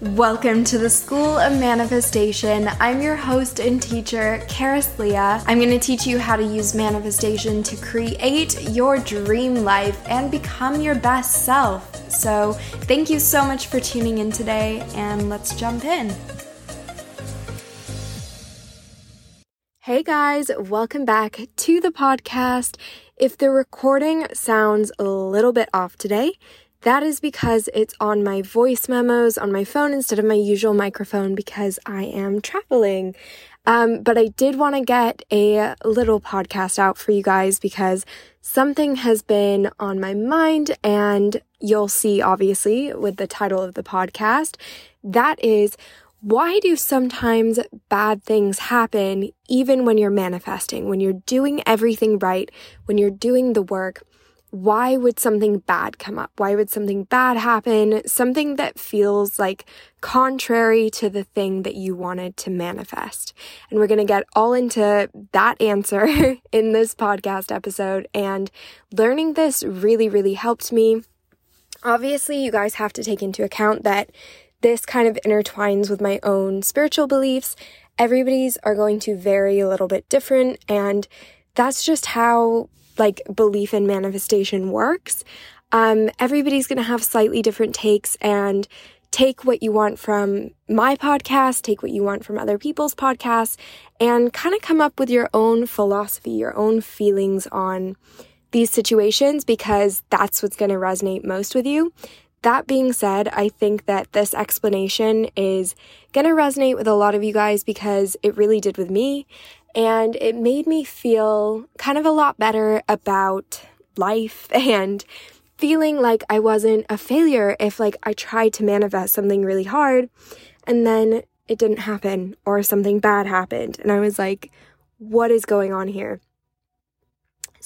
Welcome to the School of Manifestation. I'm your host and teacher, Karis Leah. I'm going to teach you how to use manifestation to create your dream life and become your best self. So, thank you so much for tuning in today, and let's jump in. Hey guys, welcome back to the podcast. If the recording sounds a little bit off today, that is because it's on my voice memos on my phone instead of my usual microphone because I am traveling. Um, but I did want to get a little podcast out for you guys because something has been on my mind, and you'll see obviously with the title of the podcast. That is why do sometimes bad things happen even when you're manifesting, when you're doing everything right, when you're doing the work? Why would something bad come up? Why would something bad happen? Something that feels like contrary to the thing that you wanted to manifest. And we're going to get all into that answer in this podcast episode. And learning this really, really helped me. Obviously, you guys have to take into account that this kind of intertwines with my own spiritual beliefs. Everybody's are going to vary a little bit different. And that's just how like belief in manifestation works. Um, everybody's going to have slightly different takes and take what you want from my podcast, take what you want from other people's podcasts, and kind of come up with your own philosophy, your own feelings on these situations because that's what's going to resonate most with you. That being said, I think that this explanation is going to resonate with a lot of you guys because it really did with me. And it made me feel kind of a lot better about life and feeling like I wasn't a failure if like I tried to manifest something really hard and then it didn't happen or something bad happened. And I was like, what is going on here?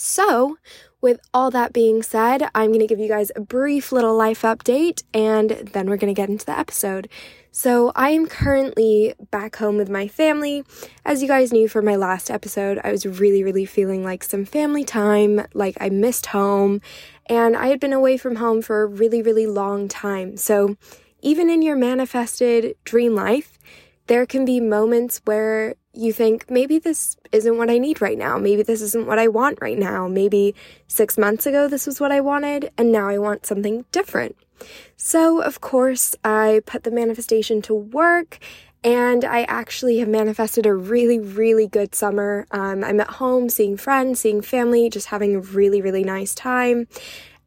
So, with all that being said, I'm going to give you guys a brief little life update and then we're going to get into the episode. So, I am currently back home with my family. As you guys knew from my last episode, I was really, really feeling like some family time, like I missed home, and I had been away from home for a really, really long time. So, even in your manifested dream life, there can be moments where you think, maybe this isn't what I need right now. Maybe this isn't what I want right now. Maybe six months ago, this was what I wanted, and now I want something different. So, of course, I put the manifestation to work. And I actually have manifested a really, really good summer. Um, I'm at home seeing friends, seeing family, just having a really, really nice time.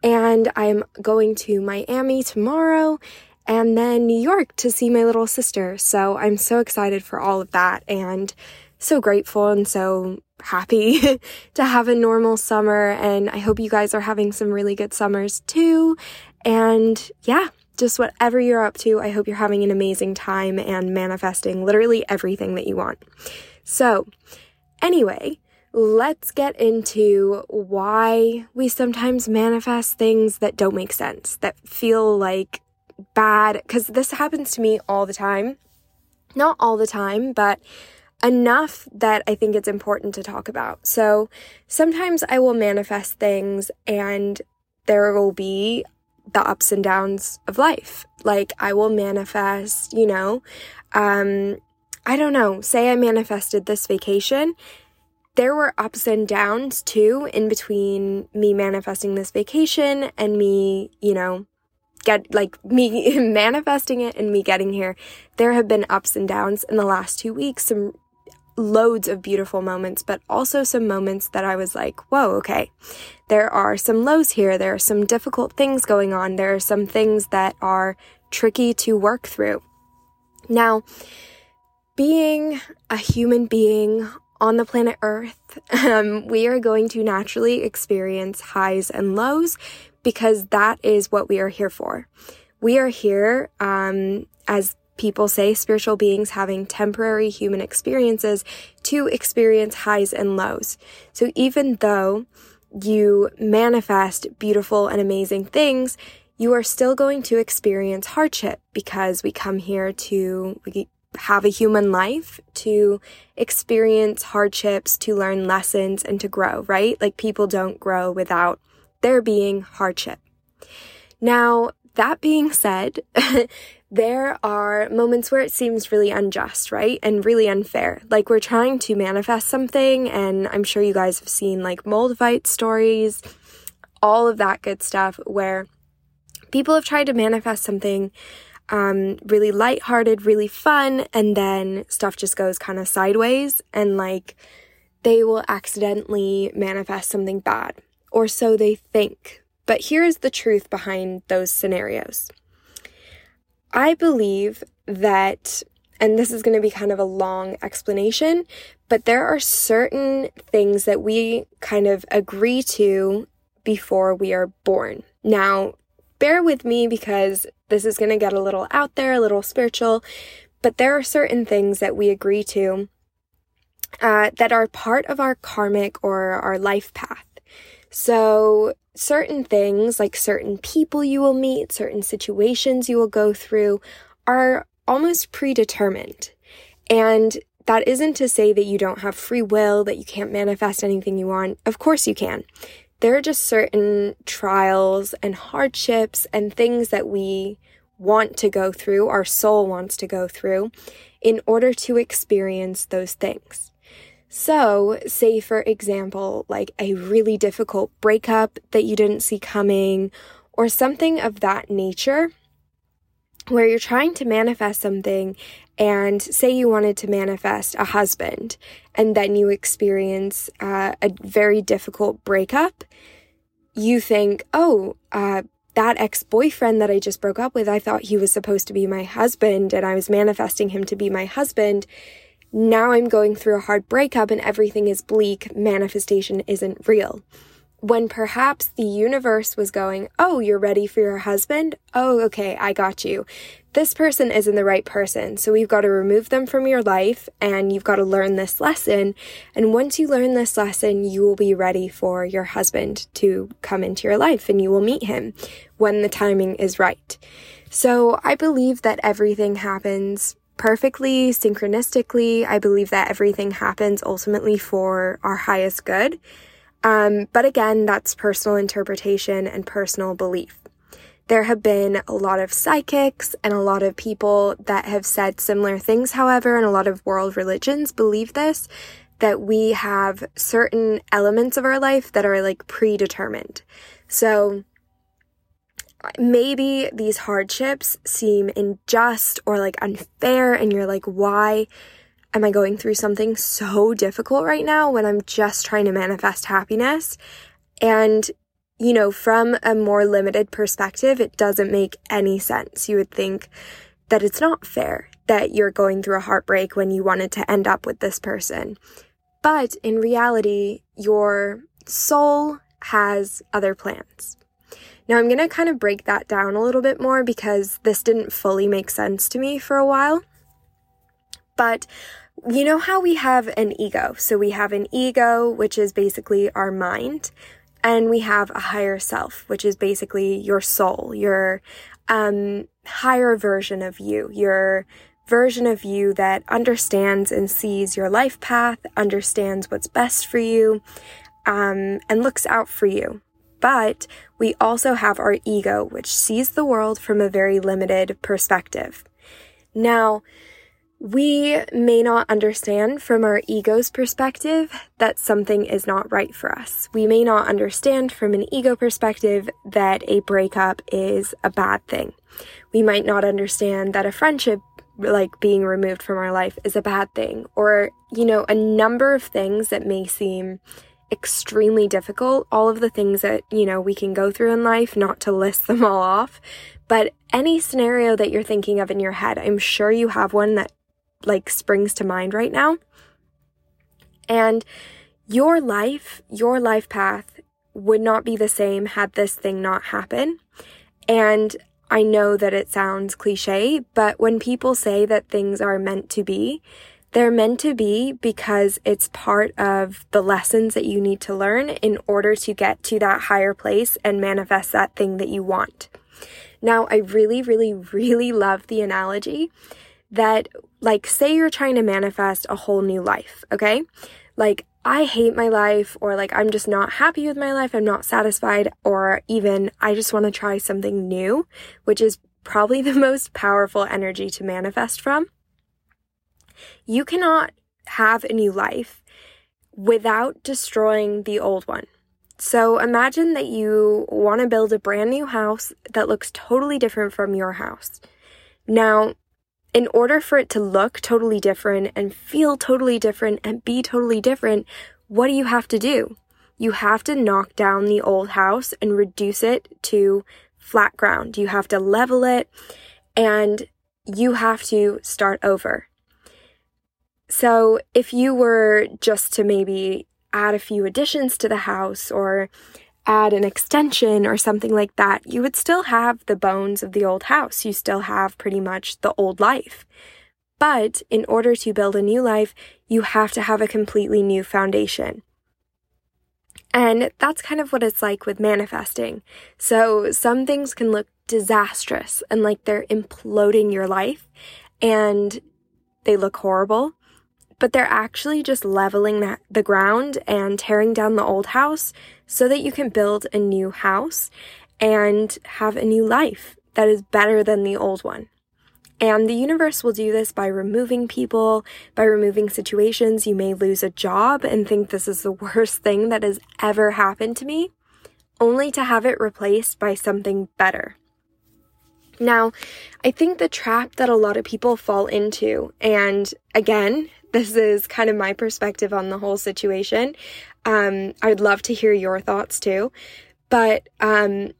And I'm going to Miami tomorrow and then New York to see my little sister. So I'm so excited for all of that and so grateful and so happy to have a normal summer. And I hope you guys are having some really good summers too. And yeah, just whatever you're up to, I hope you're having an amazing time and manifesting literally everything that you want. So, anyway, let's get into why we sometimes manifest things that don't make sense, that feel like bad because this happens to me all the time. Not all the time, but enough that I think it's important to talk about. So sometimes I will manifest things and there will be the ups and downs of life. Like I will manifest, you know, um, I don't know, say I manifested this vacation. There were ups and downs too in between me manifesting this vacation and me, you know, get like me manifesting it and me getting here, there have been ups and downs in the last two weeks, some loads of beautiful moments, but also some moments that I was like, whoa, okay, there are some lows here. There are some difficult things going on. There are some things that are tricky to work through. Now, being a human being on the planet Earth, um, we are going to naturally experience highs and lows because that is what we are here for. We are here, um, as people say, spiritual beings having temporary human experiences to experience highs and lows. So even though you manifest beautiful and amazing things, you are still going to experience hardship because we come here to have a human life, to experience hardships, to learn lessons, and to grow, right? Like people don't grow without there being hardship. Now, that being said, there are moments where it seems really unjust, right? And really unfair. Like we're trying to manifest something, and I'm sure you guys have seen like mold fight stories, all of that good stuff where people have tried to manifest something um, really lighthearted, really fun, and then stuff just goes kind of sideways, and like they will accidentally manifest something bad, or so they think. But here's the truth behind those scenarios I believe that, and this is going to be kind of a long explanation, but there are certain things that we kind of agree to before we are born. Now, bear with me because this is going to get a little out there, a little spiritual, but there are certain things that we agree to uh, that are part of our karmic or our life path. So, certain things, like certain people you will meet, certain situations you will go through, are almost predetermined. And that isn't to say that you don't have free will, that you can't manifest anything you want. Of course you can. There are just certain trials and hardships and things that we want to go through, our soul wants to go through, in order to experience those things. So, say for example, like a really difficult breakup that you didn't see coming, or something of that nature, where you're trying to manifest something, and say you wanted to manifest a husband, and then you experience uh, a very difficult breakup, you think, oh, uh, that ex boyfriend that I just broke up with, I thought he was supposed to be my husband, and I was manifesting him to be my husband now I'm going through a hard breakup and everything is bleak, manifestation isn't real. When perhaps the universe was going, Oh, you're ready for your husband? Oh, okay, I got you. This person isn't the right person, so we've got to remove them from your life and you've got to learn this lesson. And once you learn this lesson, you will be ready for your husband to come into your life and you will meet him when the timing is right. So I believe that everything happens perfectly, synchronistically. I believe that everything happens ultimately for our highest good. Um, but again, that's personal interpretation and personal belief. There have been a lot of psychics and a lot of people that have said similar things, however, and a lot of world religions believe this that we have certain elements of our life that are like predetermined. So, maybe these hardships seem unjust or like unfair, and you're like, why am I going through something so difficult right now when I'm just trying to manifest happiness? And, you know, from a more limited perspective, it doesn't make any sense. You would think that it's not fair that you're going through a heartbreak when you wanted to end up with this person. But in reality, your soul has other plans. Now, I'm going to kind of break that down a little bit more because this didn't fully make sense to me for a while. But you know how we have an ego? So we have an ego, which is basically our mind, and we have a higher self, which is basically your soul, your um, higher version of you, your version of you that understands and sees your life path, understands what's best for you, um, and looks out for you. But we also have our ego, which sees the world from a very limited perspective. Now, we may not understand from our ego's perspective that something is not right for us. We may not understand from an ego perspective that a breakup is a bad thing. We might not understand that a friendship like being removed from our life is a bad thing or you know a number of things that may seem extremely difficult. All of the things that, you know, we can go through in life, not to list them all off, but any scenario that you're thinking of in your head, I'm sure you have one that like springs to mind right now. And your life, your life path would not be the same had this thing not happened. And I know that it sounds cliche, but when people say that things are meant to be, they're meant to be because it's part of the lessons that you need to learn in order to get to that higher place and manifest that thing that you want. Now, I really, really, really love the analogy that, like, say you're trying to manifest a whole new life, okay? Like, I hate my life, or like, I'm just not happy with my life, I'm not satisfied, or even I just want to try something new, which is probably the most powerful energy to manifest from. You cannot have a new life without destroying the old one. So imagine that you want to build a brand new house that looks totally different from your house. Now, in order for it to look totally different and feel totally different and be totally different, what do you have to do? You have to knock down the old house and reduce it to flat ground. You have to level it and you have to start over. So, if you were just to maybe add a few additions to the house or add an extension or something like that, you would still have the bones of the old house. You still have pretty much the old life. But in order to build a new life, you have to have a completely new foundation. And that's kind of what it's like with manifesting. So some things can look disastrous and like they're imploding your life and they look horrible but they're actually just leveling the, the ground and tearing down the old house so that you can build a new house and have a new life that is better than the old one. And the universe will do this by removing people, by removing situations. You may lose a job and think this is the worst thing that has ever happened to me, only to have it replaced by something better. Now, I think the trap that a lot of people fall into, and again, this is kind of my perspective on the whole situation. Um, I'd love to hear your thoughts too. But, um,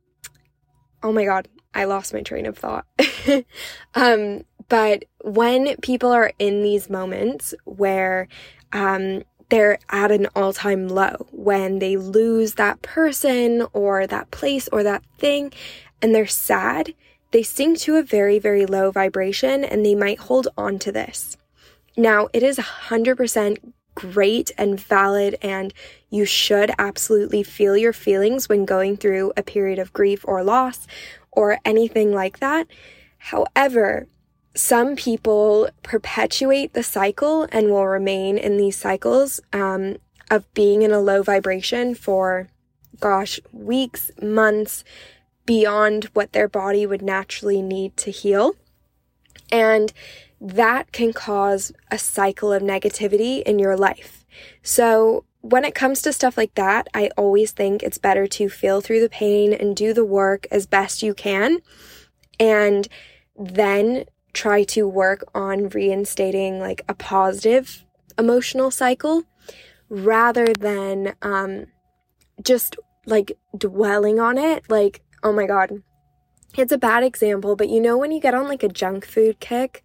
oh my God, I lost my train of thought. um, but when people are in these moments where, um, they're at an all time low, when they lose that person or that place or that thing and they're sad, they sink to a very, very low vibration and they might hold on to this. Now, it is 100% great and valid, and you should absolutely feel your feelings when going through a period of grief or loss or anything like that. However, some people perpetuate the cycle and will remain in these cycles um, of being in a low vibration for, gosh, weeks, months beyond what their body would naturally need to heal. And that can cause a cycle of negativity in your life. So, when it comes to stuff like that, I always think it's better to feel through the pain and do the work as best you can, and then try to work on reinstating like a positive emotional cycle rather than um, just like dwelling on it. Like, oh my God, it's a bad example, but you know, when you get on like a junk food kick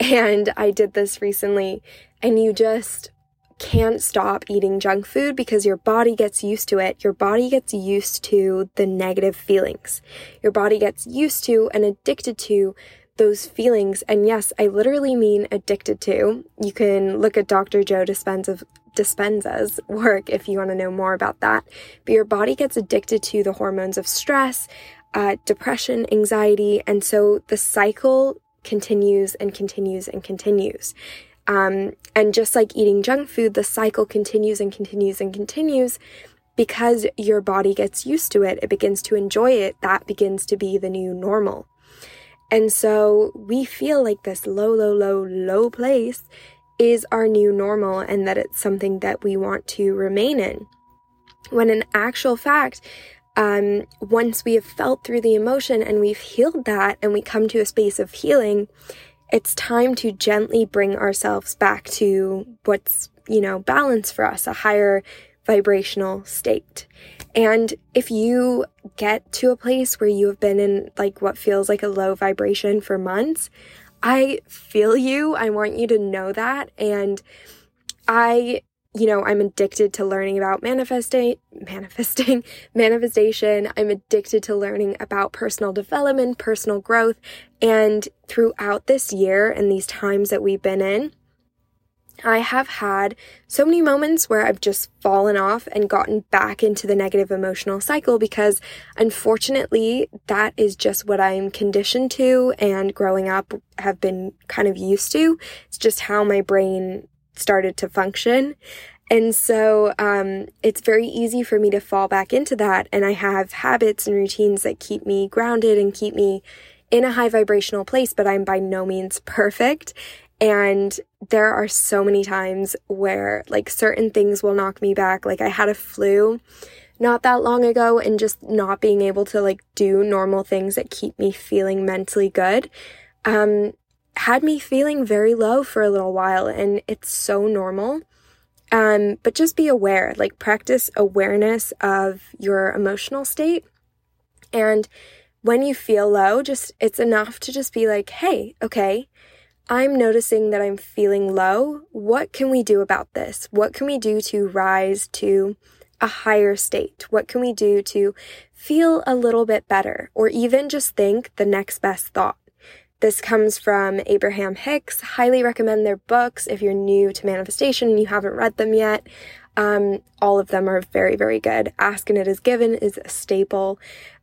and I did this recently, and you just can't stop eating junk food because your body gets used to it. Your body gets used to the negative feelings. Your body gets used to and addicted to those feelings. And yes, I literally mean addicted to. You can look at Dr. Joe Dispenza's, Dispenza's work if you want to know more about that. But your body gets addicted to the hormones of stress, uh, depression, anxiety. And so the cycle continues and continues and continues. Um, and just like eating junk food, the cycle continues and continues and continues because your body gets used to it. It begins to enjoy it. That begins to be the new normal. And so we feel like this low, low, low, low place is our new normal and that it's something that we want to remain in. When in actual fact, um, once we have felt through the emotion and we've healed that and we come to a space of healing, it's time to gently bring ourselves back to what's, you know, balance for us, a higher vibrational state. And if you get to a place where you have been in like what feels like a low vibration for months, I feel you. I want you to know that. And I you know, I'm addicted to learning about manifesting, manifesting, manifestation. I'm addicted to learning about personal development, personal growth. And throughout this year and these times that we've been in, I have had so many moments where I've just fallen off and gotten back into the negative emotional cycle because unfortunately that is just what I'm conditioned to and growing up have been kind of used to. It's just how my brain started to function. And so um, it's very easy for me to fall back into that. And I have habits and routines that keep me grounded and keep me in a high vibrational place, but I'm by no means perfect. And there are so many times where like certain things will knock me back. Like I had a flu not that long ago and just not being able to like do normal things that keep me feeling mentally good um, had me feeling very low for a little while. And it's so normal. Um, but just be aware, like practice awareness of your emotional state. And when you feel low, just it's enough to just be like, hey, okay, I'm noticing that I'm feeling low. What can we do about this? What can we do to rise to a higher state? What can we do to feel a little bit better? Or even just think the next best thought. This comes from Abraham Hicks. Highly recommend their books if you're new to manifestation and you haven't read them yet. Um, all of them are very, very good. Ask and it is given is a staple.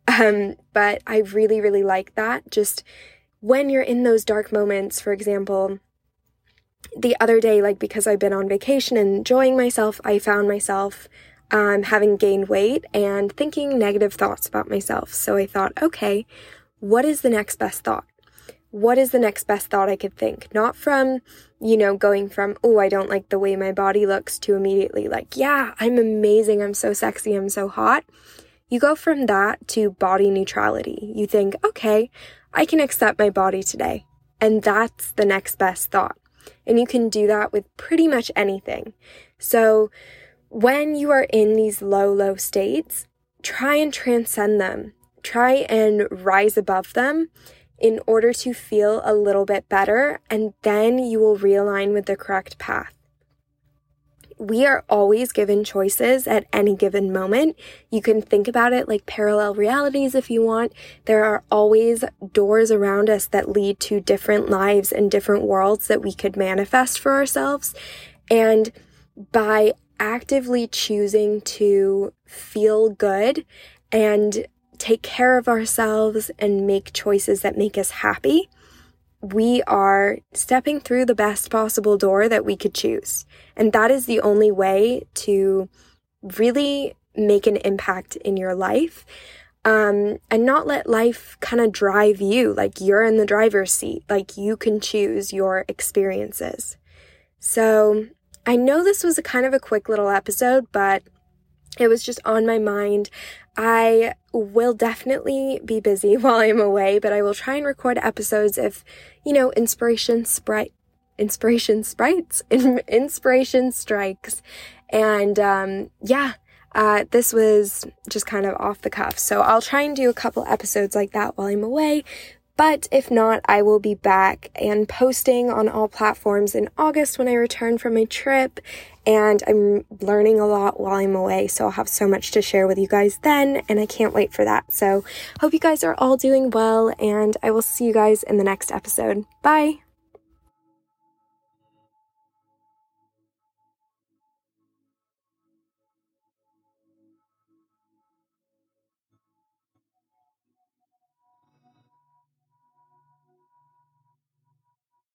Um, but I really, really like that. Just when you're in those dark moments, for example, the other day, like because I've been on vacation and enjoying myself, I found myself um, having gained weight and thinking negative thoughts about myself. So I thought, okay, what is the next best thought? What is the next best thought I could think? Not from, you know, going from, oh, I don't like the way my body looks to immediately like, yeah, I'm amazing. I'm so sexy. I'm so hot. You go from that to body neutrality. You think, okay, I can accept my body today. And that's the next best thought. And you can do that with pretty much anything. So when you are in these low, low states, try and transcend them. Try and rise above them in order to feel a little bit better, and then you will realign with the correct path. We are always given choices at any given moment. You can think about it like parallel realities if you want. There are always doors around us that lead to different lives and different worlds that we could manifest for ourselves. And by actively choosing to feel good and take care of ourselves and make choices that make us happy, we are stepping through the best possible door that we could choose. And that is the only way to really make an impact in your life. Um, and not let life kind of drive you like you're in the driver's seat, like you can choose your experiences. So I know this was a kind of a quick little episode, but it was just on my mind. I will definitely be busy while I'm away, but I will try and record episodes if, you know, inspiration sprite inspiration sprites inspiration strikes and um yeah uh, this was just kind of off the cuff. So I'll try and do a couple episodes like that while I'm away. But if not, I will be back and posting on all platforms in August when I return from my trip. And I'm learning a lot while I'm away, so I'll have so much to share with you guys then, and I can't wait for that. So, hope you guys are all doing well, and I will see you guys in the next episode. Bye!